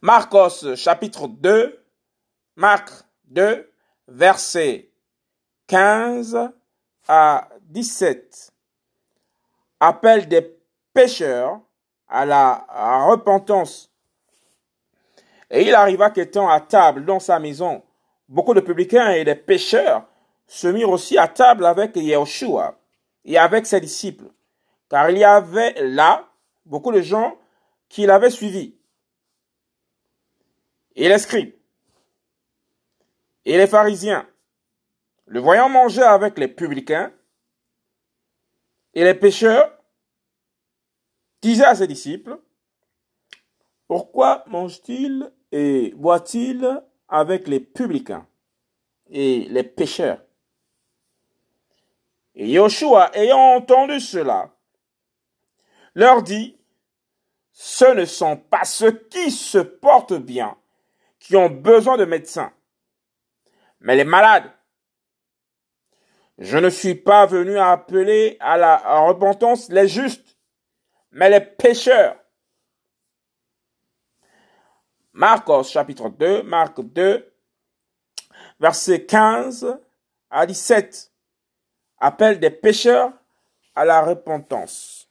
Marcos chapitre 2, Marc 2, versets 15 à 17. Appel des pécheurs à la repentance. Et il arriva qu'étant à table dans sa maison, beaucoup de publicains et des pécheurs se mirent aussi à table avec Yahushua et avec ses disciples, car il y avait là beaucoup de gens qui l'avaient suivi et les scribes. Et les pharisiens, le voyant manger avec les publicains et les pécheurs, disaient à ses disciples, pourquoi mange-t-il et boit-il avec les publicains et les pécheurs Et Yoshua, ayant entendu cela, leur dit, ce ne sont pas ceux qui se portent bien, qui ont besoin de médecins, mais les malades. Je ne suis pas venu appeler à la repentance les justes, mais les pécheurs. Marcos chapitre 2, Marc 2, verset 15 à 17. Appel des pécheurs à la repentance.